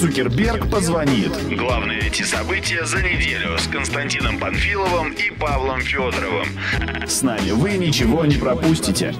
Цукерберг позвонит. Главные эти события за неделю с Константином Панфиловым и Павлом Федоровым. С нами вы ничего не пропустите.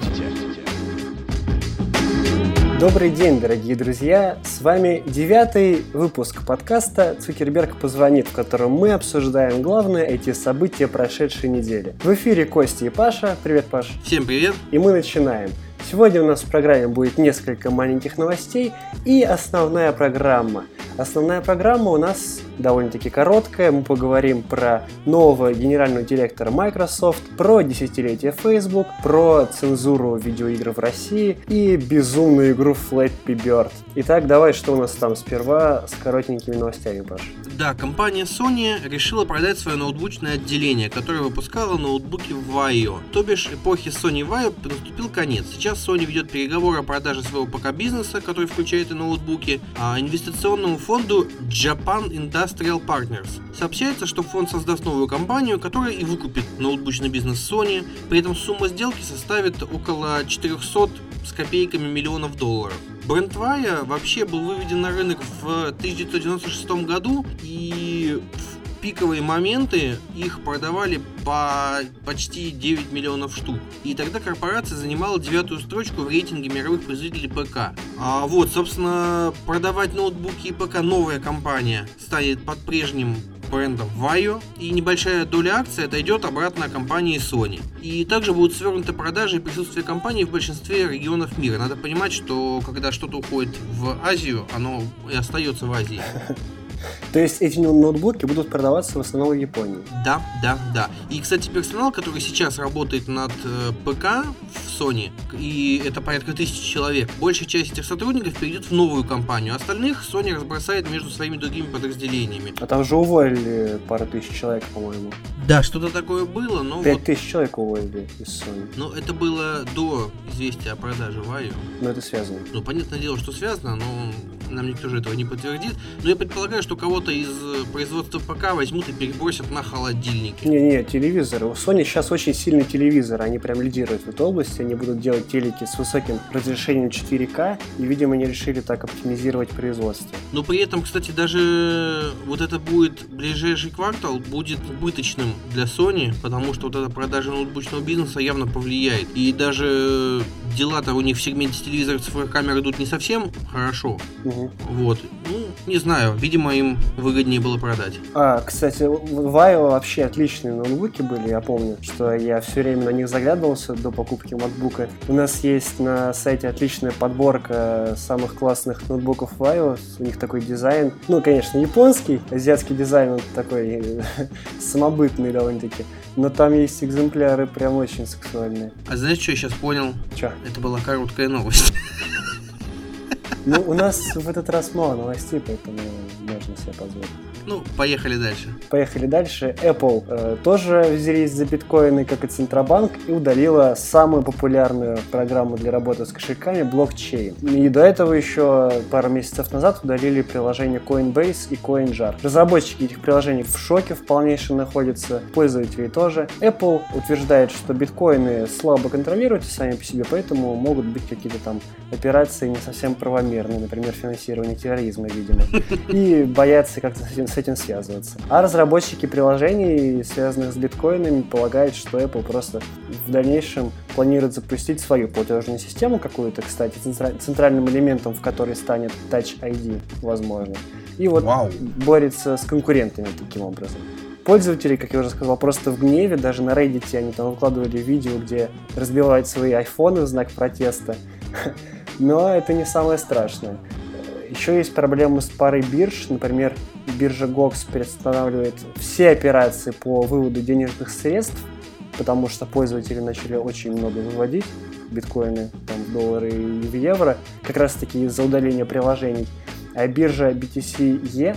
Добрый день, дорогие друзья! С вами девятый выпуск подкаста «Цукерберг позвонит», в котором мы обсуждаем главные эти события прошедшей недели. В эфире Костя и Паша. Привет, Паш. Всем привет. И мы начинаем. Сегодня у нас в программе будет несколько маленьких новостей и основная программа. Основная программа у нас довольно-таки короткая. Мы поговорим про нового генерального директора Microsoft, про десятилетие Facebook, про цензуру видеоигр в России и безумную игру Flappy Bird. Итак, давай, что у нас там сперва с коротенькими новостями, Паш. Да, компания Sony решила продать свое ноутбучное отделение, которое выпускало ноутбуки Vaio. То бишь, эпохи Sony Vaio наступил конец. Сейчас Sony ведет переговоры о продаже своего ПК-бизнеса, который включает и ноутбуки, а инвестиционному фонду Japan Industrial Partners. Сообщается, что фонд создаст новую компанию, которая и выкупит ноутбучный бизнес Sony. При этом сумма сделки составит около 400 с копейками миллионов долларов. Бренд Вая вообще был выведен на рынок в 1996 году и в пиковые моменты их продавали по почти 9 миллионов штук. И тогда корпорация занимала девятую строчку в рейтинге мировых производителей ПК. А вот, собственно, продавать ноутбуки и ПК новая компания станет под прежним брендом Vaio, и небольшая доля акций отойдет обратно компании Sony. И также будут свернуты продажи и присутствие компании в большинстве регионов мира. Надо понимать, что когда что-то уходит в Азию, оно и остается в Азии. То есть эти ноутбуки будут продаваться в основном в Японии. Да, да, да. И, кстати, персонал, который сейчас работает над э, ПК в Sony, и это порядка тысячи человек, большая часть этих сотрудников перейдет в новую компанию. Остальных Sony разбросает между своими другими подразделениями. А там же уволили пару тысяч человек, по-моему. Да, что-то такое было, но... Пять вот, тысяч человек уволили из Sony. но это было до известия о продаже Vaio. Но это связано. Ну, понятное дело, что связано, но нам никто же этого не подтвердит. Но я предполагаю, что кого-то из э, производства ПК возьмут и перебросят на холодильники. Не-не, телевизоры. У Sony сейчас очень сильный телевизор. Они прям лидируют в этой области. Они будут делать телеки с высоким разрешением 4К. И, видимо, они решили так оптимизировать производство. Но при этом, кстати, даже вот это будет ближайший квартал будет убыточным для Sony, потому что вот эта продажа ноутбучного бизнеса явно повлияет. И даже дела-то у них в сегменте телевизоров цифровых камер идут не совсем хорошо. Мгм. Вот. Ну, не знаю, видимо, им выгоднее было продать. А, кстати, в Vaio вообще отличные ноутбуки были, я помню, что я все время на них заглядывался до покупки макбука. У нас есть на сайте отличная подборка самых классных ноутбуков Vaio, у них такой дизайн, ну, конечно, японский, азиатский дизайн, он такой самобытный довольно-таки, но там есть экземпляры прям очень сексуальные. А знаешь, что я сейчас понял? Че? Это была короткая новость. Ну, у нас в этот раз мало новостей, поэтому можно себе позволить. Ну, поехали дальше. Поехали дальше. Apple э, тоже взялись за биткоины, как и Центробанк, и удалила самую популярную программу для работы с кошельками блокчейн. И до этого еще пару месяцев назад удалили приложение Coinbase и CoinJar. Разработчики этих приложений в шоке в полнейшем находятся, пользователи тоже. Apple утверждает, что биткоины слабо контролируются сами по себе, поэтому могут быть какие-то там операции не совсем правомерные, например, финансирование терроризма, видимо. И боятся как-то с этим, с этим связываться. А разработчики приложений, связанных с биткоинами, полагают, что Apple просто в дальнейшем планирует запустить свою платежную систему какую-то, кстати, центра- центральным элементом, в которой станет Touch ID, возможно. И вот Вау. борется с конкурентами таким образом. Пользователи, как я уже сказал, просто в гневе, даже на Reddit они там выкладывали видео, где разбивают свои айфоны в знак протеста. Но это не самое страшное. Еще есть проблемы с парой бирж. Например, биржа GOX приостанавливает все операции по выводу денежных средств, потому что пользователи начали очень много выводить биткоины там, доллары и в евро, как раз таки из-за удаления приложений. А биржа BTC-E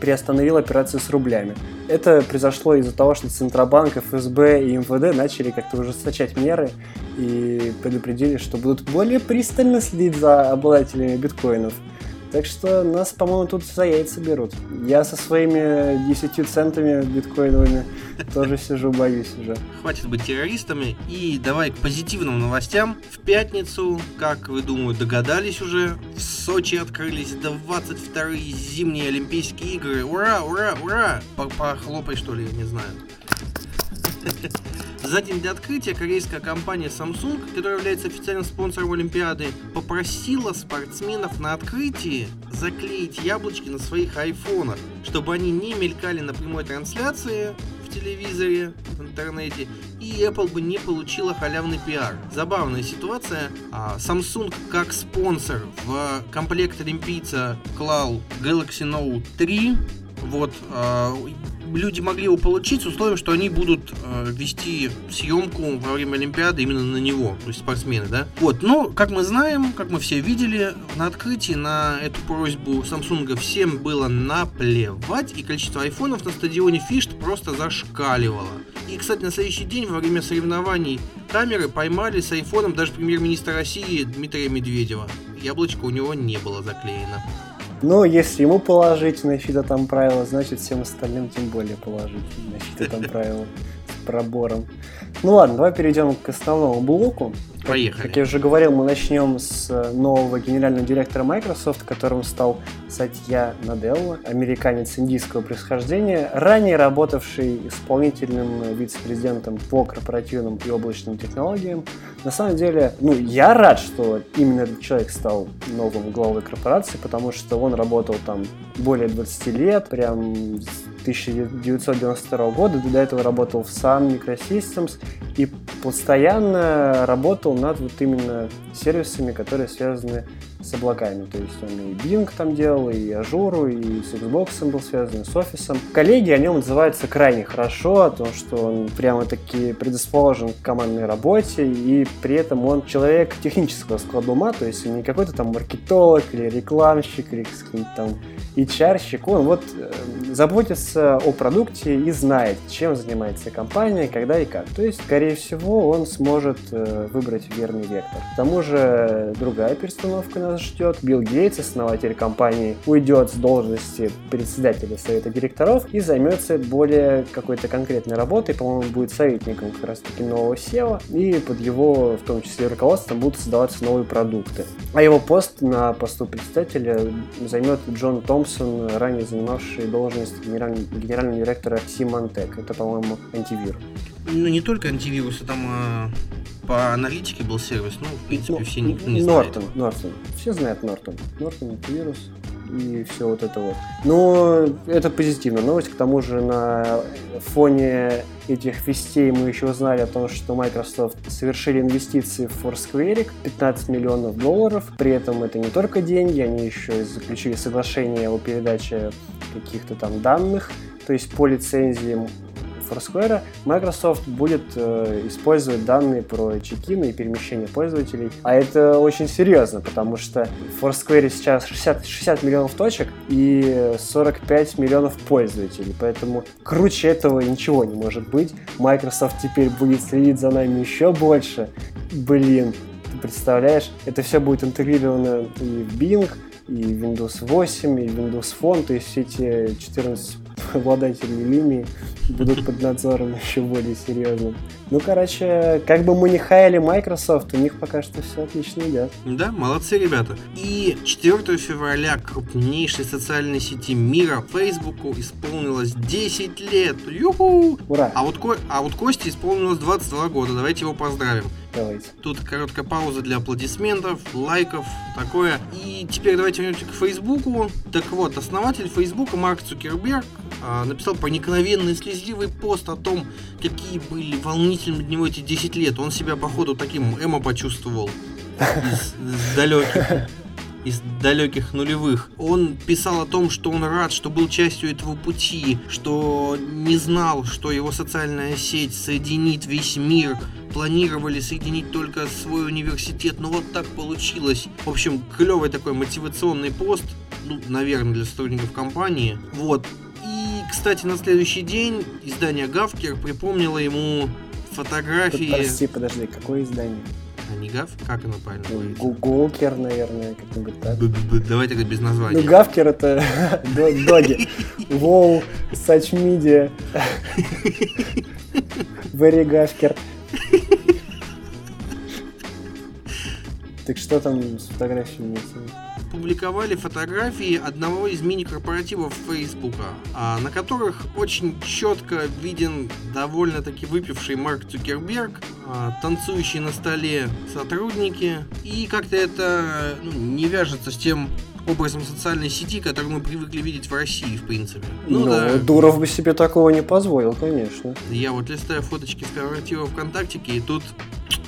приостановила операции с рублями. Это произошло из-за того, что Центробанк, ФСБ и МВД начали как-то ужесточать меры и предупредили, что будут более пристально следить за обладателями биткоинов. Так что нас, по-моему, тут за яйца берут. Я со своими 10 центами биткоиновыми тоже сижу, боюсь уже. Хватит быть террористами. И давай к позитивным новостям. В пятницу, как вы, думаю, догадались уже, в Сочи открылись 22-е зимние Олимпийские игры. Ура, ура, ура! Похлопай, что ли, не знаю. За день до открытия корейская компания Samsung, которая является официальным спонсором Олимпиады, попросила спортсменов на открытии заклеить яблочки на своих айфонах, чтобы они не мелькали на прямой трансляции в телевизоре, в интернете, и Apple бы не получила халявный пиар. Забавная ситуация. А, Samsung как спонсор в комплект олимпийца клал Galaxy Note 3. Вот, а, люди могли его получить с условием, что они будут э, вести съемку во время Олимпиады именно на него, то есть спортсмены, да. Вот, но, как мы знаем, как мы все видели, на открытии на эту просьбу Samsung всем было наплевать, и количество айфонов на стадионе Фишт просто зашкаливало. И, кстати, на следующий день во время соревнований камеры поймали с айфоном даже премьер-министра России Дмитрия Медведева. Яблочко у него не было заклеено. Но если ему положительное фито там правило, значит всем остальным тем более положительное фито там правило пробором. Ну ладно, давай перейдем к основному блоку. Поехали. Как я уже говорил, мы начнем с нового генерального директора Microsoft, которым стал Сатья Наделла, американец индийского происхождения, ранее работавший исполнительным вице-президентом по корпоративным и облачным технологиям. На самом деле, ну, я рад, что именно этот человек стал новым главой корпорации, потому что он работал там более 20 лет, прям 1992 года, до этого работал в Sun Microsystems и постоянно работал над вот именно сервисами, которые связаны с облаками. То есть он и Bing там делал, и Ажуру, и с Xbox был связан, и с офисом. Коллеги о нем отзываются крайне хорошо, о том, что он прямо-таки предрасположен к командной работе, и при этом он человек технического склада ума, то есть он не какой-то там маркетолог или рекламщик, или какой-то там HR-щик, он вот э, заботится о продукте и знает, чем занимается компания, когда и как. То есть, скорее всего, он сможет э, выбрать верный вектор. К тому же, другая перестановка нас ждет. Билл Гейтс, основатель компании, уйдет с должности председателя совета директоров и займется более какой-то конкретной работой, по-моему, будет советником как раз-таки нового SEO, и под его, в том числе, руководством будут создаваться новые продукты. А его пост на посту председателя займет Джон Томпсон, ранее занимавший должность генерального, генерального директора Symantec. Это, по-моему, антивирус. Ну, не только антивирусы, там а, по аналитике был сервис, ну, в принципе, Ну, все никто не Нортон, знает. Нортон. Все знают Нортон. Нортон антивирус и все вот это вот. Но это позитивная новость. К тому же на фоне этих вестей мы еще узнали о том, что Microsoft совершили инвестиции в Foursquare 15 миллионов долларов. При этом это не только деньги, они еще заключили соглашение о передаче каких-то там данных, то есть по лицензиям Foursquare, Microsoft будет э, использовать данные про чекины и перемещение пользователей. А это очень серьезно, потому что в Foursquare сейчас 60, 60 миллионов точек и 45 миллионов пользователей. Поэтому круче этого ничего не может быть. Microsoft теперь будет следить за нами еще больше. Блин, ты представляешь? Это все будет интегрировано и в Bing, и Windows 8, и Windows Phone, то есть все эти 14 обладателей линии будут под надзором еще более серьезным. Ну, короче, как бы мы не хаяли Microsoft, у них пока что все отлично идет. Да, молодцы ребята. И 4 февраля крупнейшей социальной сети мира Фейсбуку исполнилось 10 лет. Юху! Ура! А вот, Ко- а вот Косте исполнилось 22 года. Давайте его поздравим. Давайте. Тут короткая пауза для аплодисментов, лайков, такое. И теперь давайте вернемся к Фейсбуку. Так вот, основатель Фейсбука Марк Цукерберг а, написал проникновенный слезливый пост о том, какие были волнительными для него эти 10 лет. Он себя, походу, таким эмо почувствовал из, из далеких из далеких нулевых. Он писал о том, что он рад, что был частью этого пути, что не знал, что его социальная сеть соединит весь мир. Планировали соединить только свой университет, но вот так получилось. В общем, клевый такой мотивационный пост, ну, наверное, для сотрудников компании. Вот. И, кстати, на следующий день издание Гавкер припомнило ему фотографии... Прости, подожди, какое издание? А не гав? Как оно правильно говорится? Гулкер, наверное, как-нибудь так. Давай тогда без Ну, названия. гавкер это до- доги. Воу, such media. Very гавкер. Так что там с фотографиями? Публиковали фотографии одного из мини-корпоративов Фейсбука, на которых очень четко виден довольно-таки выпивший Марк Цукерберг, а, танцующие на столе сотрудники, и как-то это ну, не вяжется с тем образом социальной сети, который мы привыкли видеть в России, в принципе. Ну, да, Дуров бы себе такого не позволил, конечно. я вот листаю фоточки с корпоратива ВКонтактике, и тут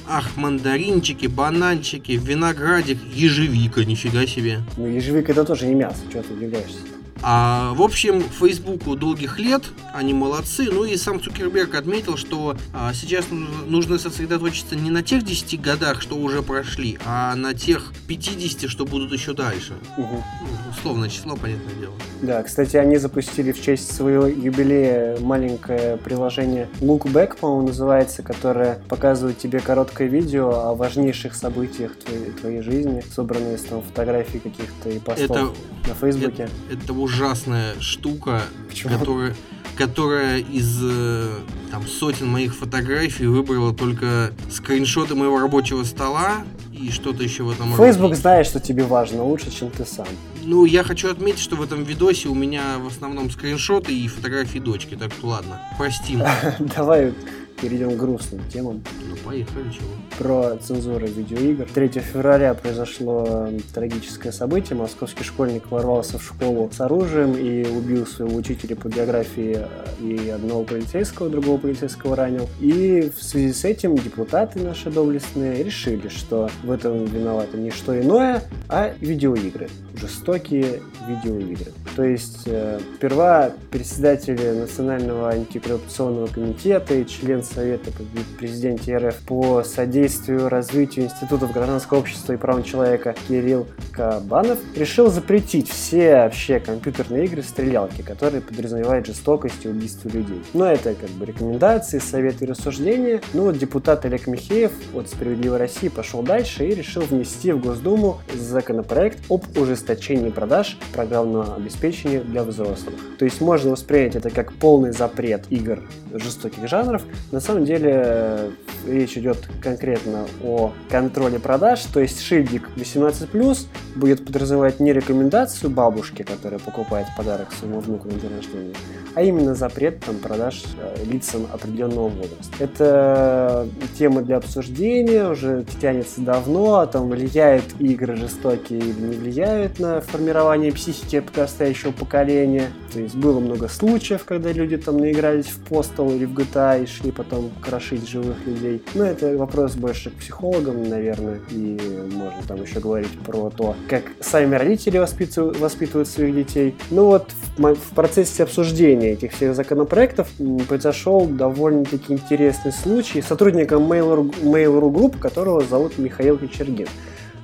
Ах, мандаринчики, бананчики, виноградик, ежевика, нифига себе. Ну, ежевик это тоже не мясо, что ты удивляешься? А, в общем, Фейсбуку долгих лет, они молодцы. Ну и сам Цукерберг отметил, что а, сейчас нужно, сосредоточиться не на тех 10 годах, что уже прошли, а на тех 50, что будут еще дальше. Мгм. Ну, условное число, понятное дело. Да, кстати, они запустили в честь своего юбилея маленькое приложение Look Back, по-моему, называется, которое показывает тебе короткое видео о важнейших событиях твоей, твоей жизни, собранные с там фотографий каких-то и постов Это, на Фейсбуке. это ужасная штука, Почему? которая, которая из э, там, сотен моих фотографий выбрала только скриншоты моего рабочего стола и что-то еще в этом роде. Фейсбук знает, что тебе важно лучше, чем ты сам. Ну, я хочу отметить, что в этом видосе у меня в основном скриншоты и фотографии дочки, так что ладно, простим. Давай перейдем к грустным темам. Ну, поехали, чего. про цензуру видеоигр. 3 февраля произошло трагическое событие. Московский школьник ворвался в школу с оружием и убил своего учителя по географии и одного полицейского, другого полицейского ранил. И в связи с этим депутаты наши доблестные решили, что в этом виноваты не что иное, а видеоигры. Жестокие видеоигры. То есть э, сперва председатель Национального антикоррупционного комитета и член Совета при президенте РФ по содействию развитию институтов гражданского общества и прав человека Кирилл Кабанов решил запретить все вообще компьютерные игры стрелялки, которые подразумевают жестокость и убийство людей. Но это как бы рекомендации, советы и рассуждения. Ну вот депутат Олег Михеев от «Справедливой России» пошел дальше и решил внести в Госдуму законопроект об ужесточении продаж программного обеспечения для взрослых. То есть можно воспринять это как полный запрет игр жестоких жанров. На самом деле речь идет конкретно о контроле продаж, то есть шильдик 18+, будет подразумевать не рекомендацию бабушки, которая покупает подарок своему внуку на день рождения, а именно запрет там, продаж э, лицам определенного возраста. Это тема для обсуждения, уже тянется давно, о том, влияют игры жестокие или не влияют на формирование психики подрастающего поколения. То есть было много случаев, когда люди там наигрались в Postal или в GTA и шли потом крошить живых людей. Но это вопрос больше к психологам, наверное, и можно там еще говорить про то, как сами родители воспитывают, воспитывают своих детей. Ну вот в, процессе обсуждения этих всех законопроектов произошел довольно-таки интересный случай с сотрудником Mail.ru Mail.ru Group, которого зовут Михаил Кочергин.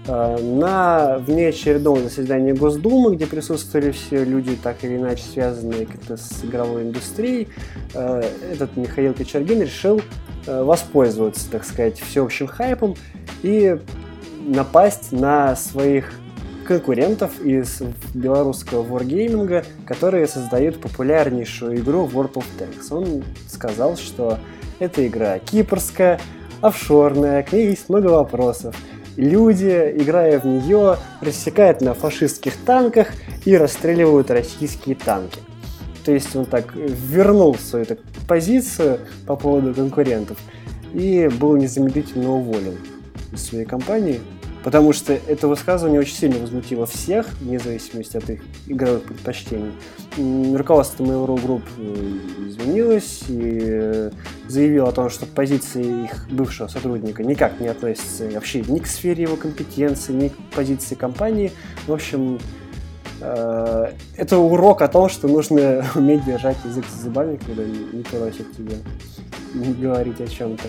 А, На внеочередном заседании Госдумы, где присутствовали все люди, так или иначе связанные как-то с игровой индустрией, э, этот Михаил Кочергин решил э, воспользоваться, так сказать, всеобщим хайпом и напасть на своих конкурентов из белорусского wargaming, которые создают популярнейшую игру World of Tanks. Он сказал, что эта игра кипрская, офшорная, к ней есть много вопросов. Люди, играя в нее, рассекают на фашистских танках и расстреливают российские танки. То есть он так вернул свою так, позицию по поводу конкурентов и был незамедлительно уволен из своей компании, потому что это высказывание очень сильно возмутило всех, вне зависимости от их игровых предпочтений. Руководство Mail.ru Group э, извинилось и э, заявило о том, что позиции их бывшего сотрудника никак не относятся вообще ни к сфере его компетенции, ни к позиции компании. В общем, э, это урок о том, что нужно уметь держать язык за зубами, когда не просят тебя говорить о чем-то.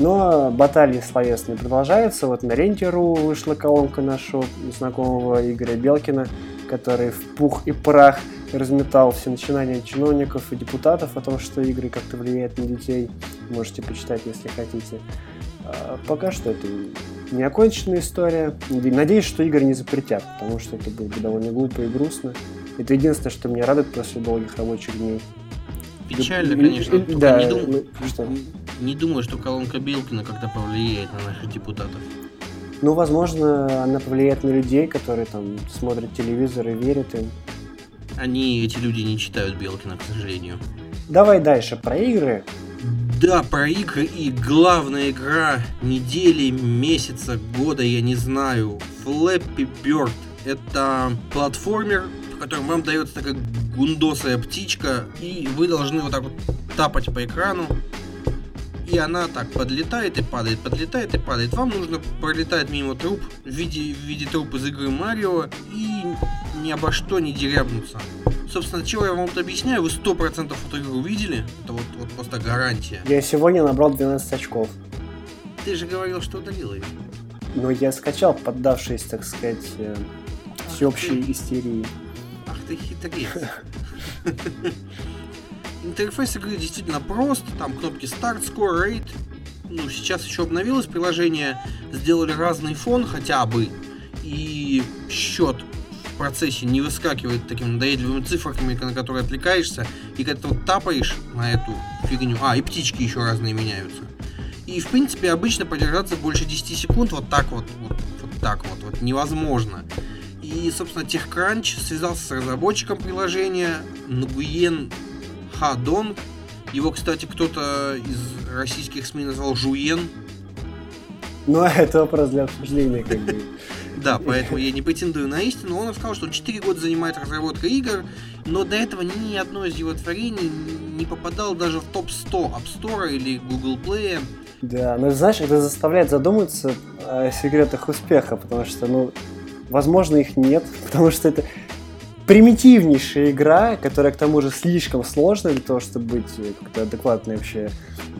Но баталии словесные продолжаются. Вот на Ленте.ру вышла колонка нашего знакомого Игоря Белкина, который в пух и прах разметал все начинания чиновников и депутатов о том, что игры как-то влияют на детей. Можете почитать, если хотите. А пока что это неоконченная история. Надеюсь, что игры не запретят, потому что это было бы довольно глупо и грустно. Это единственное, что меня радует после долгих рабочих дней. Печально, конечно. да, не, дум- ну, что? Не думаю, что колонка Белкина как-то повлияет на наших депутатов. Ну, возможно, она повлияет на людей, которые там смотрят телевизор и верят им. Они, эти люди, не читают Белкина, к сожалению. Давай дальше про игры. Да, про игры и главная игра недели, месяца, года, я не знаю. Flappy Bird. Это платформер, в котором вам дается такая гундосая птичка, и вы должны вот так вот тапать по экрану. И она так подлетает и падает, подлетает и падает. Вам нужно пролетать мимо труп в виде, в виде труп из игры Марио и ни обо что не дерябнуться. Собственно, чего я вам вот объясняю, вы 100% эту игру увидели. Это вот, вот просто гарантия. Я сегодня набрал 12 очков. Ты же говорил, что удалил ее. Но я скачал, поддавшись, так сказать, э, всеобщей истерии. Ах ты хитрец. Интерфейс игры действительно прост, там кнопки Start, Score, Rate. Ну, сейчас еще обновилось приложение, сделали разный фон хотя бы, и счет в процессе не выскакивает такими надоедливыми цифрами, на которые отвлекаешься, и когда ты вот тапаешь на эту фигню, а, и птички еще разные меняются. И, в принципе, обычно продержаться больше 10 секунд вот так вот, вот, вот так вот, вот невозможно. И, собственно, TechCrunch связался с разработчиком приложения Нгуен Хадонг. Его, кстати, кто-то из российских СМИ назвал Жуен. Но это вопрос для обсуждения, как бы. Да, поэтому я не претендую на истину. Он сказал, что он 4 года занимается разработкой игр, но до этого ни одно из его творений не попадало даже в топ-100 App Store или Google Play. Да, но знаешь, это заставляет задуматься о секретах успеха, потому что, ну, возможно, их нет, потому что это примитивнейшая игра, которая к тому же слишком сложная для того, чтобы быть э, как-то адекватной вообще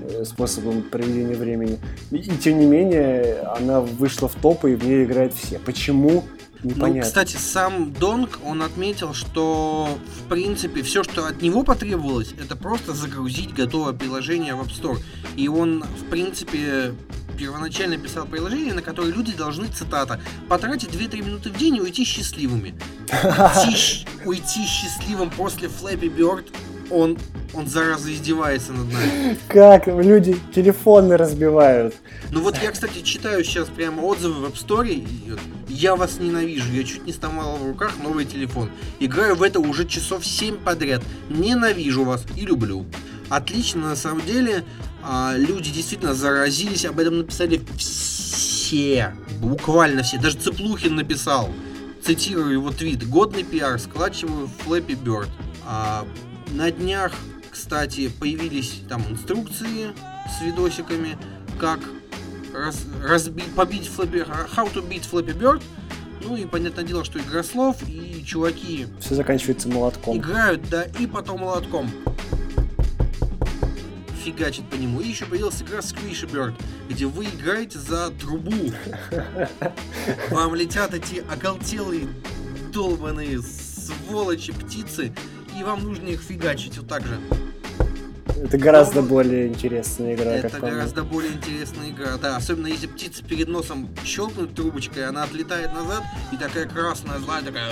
э, способом проведения времени. И, и тем не менее, она вышла в топы, и в ней играют все. Почему? Ну, Непонятно. кстати, сам Донг, он отметил, что, в принципе, все, что от него потребовалось, это просто загрузить готовое приложение в App Store. И он, в принципе, первоначально писал приложение, на которое люди должны, цитата, потратить 2-3 минуты в день и уйти счастливыми. Уйти, счастливым после Flappy Bird, он, он зараза издевается над нами. Как люди телефоны разбивают. Ну вот я, кстати, читаю сейчас прямо отзывы в App Store, я вас ненавижу, я чуть не сломал в руках новый телефон. Играю в это уже часов 7 подряд. Ненавижу вас и люблю. Отлично, на самом деле, а, люди действительно заразились, об этом написали все, буквально все, даже Цыплухин написал, цитирую его твит, годный пиар, складчиваю Flappy Bird. А, на днях, кстати, появились там инструкции с видосиками, как раз- разбить, побить Flappy, how to beat Flappy Bird. Ну и понятное дело, что игра слов, и чуваки Все заканчивается молотком. играют, да, и потом молотком фигачит по нему. И еще появилась игра Squishy Bird, где вы играете за трубу. Вам летят эти оголтелые, долбаные сволочи птицы, и вам нужно их фигачить вот так же. Это гораздо Ну, более интересная игра, Это как гораздо более интересная игра, да. Особенно если птица перед носом щелкнуть трубочкой, она отлетает назад, и такая красная, злая, такая...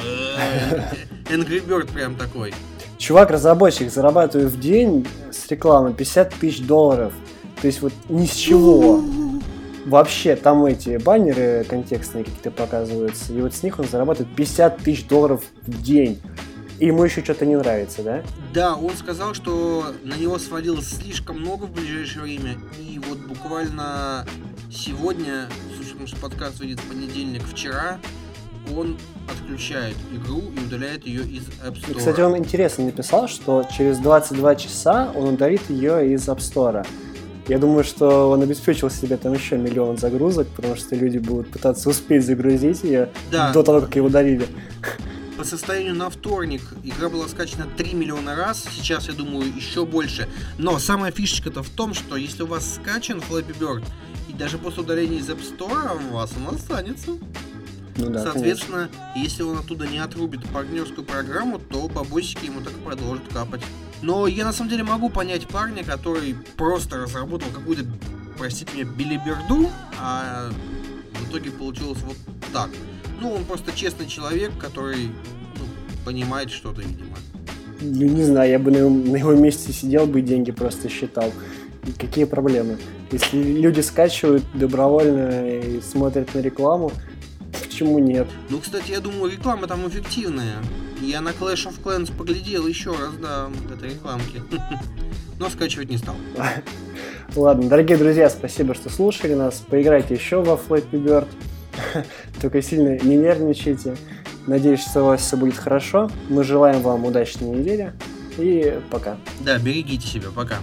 Angry Bird прям такой. Чувак-разработчик зарабатывает в день с рекламы 50 тысяч долларов. То есть вот ни с чего. Вообще, там эти баннеры контекстные какие-то показываются, и вот с них он зарабатывает 50 тысяч долларов в день. И ему еще что-то не нравится, да? Да, он сказал, что на него свалилось слишком много в ближайшее время, и вот буквально сегодня, с учетом, что подкаст выйдет в понедельник, вчера, он отключает игру и удаляет ее из App И, Store. кстати, он интересно написал, что через 22 часа он удалит ее из App Store. Я думаю, что он обеспечил себе там еще миллион загрузок, потому что люди будут пытаться успеть загрузить ее Да. до того, как ее удалили. По состоянию на вторник игра была скачана 3 миллиона раз, сейчас, я думаю, еще больше. Но самая фишечка-то в том, что если у вас скачан Flappy Bird, и даже после удаления из App Store у вас он останется. Ну да, Соответственно, если он оттуда не отрубит партнерскую программу, то бабосики ему так и продолжат капать. Но я на самом деле могу понять парня, который просто разработал какую-то простите меня, билиберду, а в итоге получилось вот так. Ну, он просто честный человек, который ну, понимает что-то, видимо. Ну, не знаю, я бы на его, на его месте сидел бы и деньги просто считал. Какие проблемы? Если люди скачивают добровольно и смотрят на рекламу, почему нет? Ну, кстати, я думаю, реклама там эффективная. Я на Clash of Clans поглядел еще раз, да, этой рекламке. Но скачивать не стал. Ладно, дорогие друзья, спасибо, что слушали нас. Поиграйте еще во Flappy Bird. Только сильно не нервничайте. Надеюсь, что у вас все будет хорошо. Мы желаем вам удачной недели. И пока. Да, берегите себя, пока.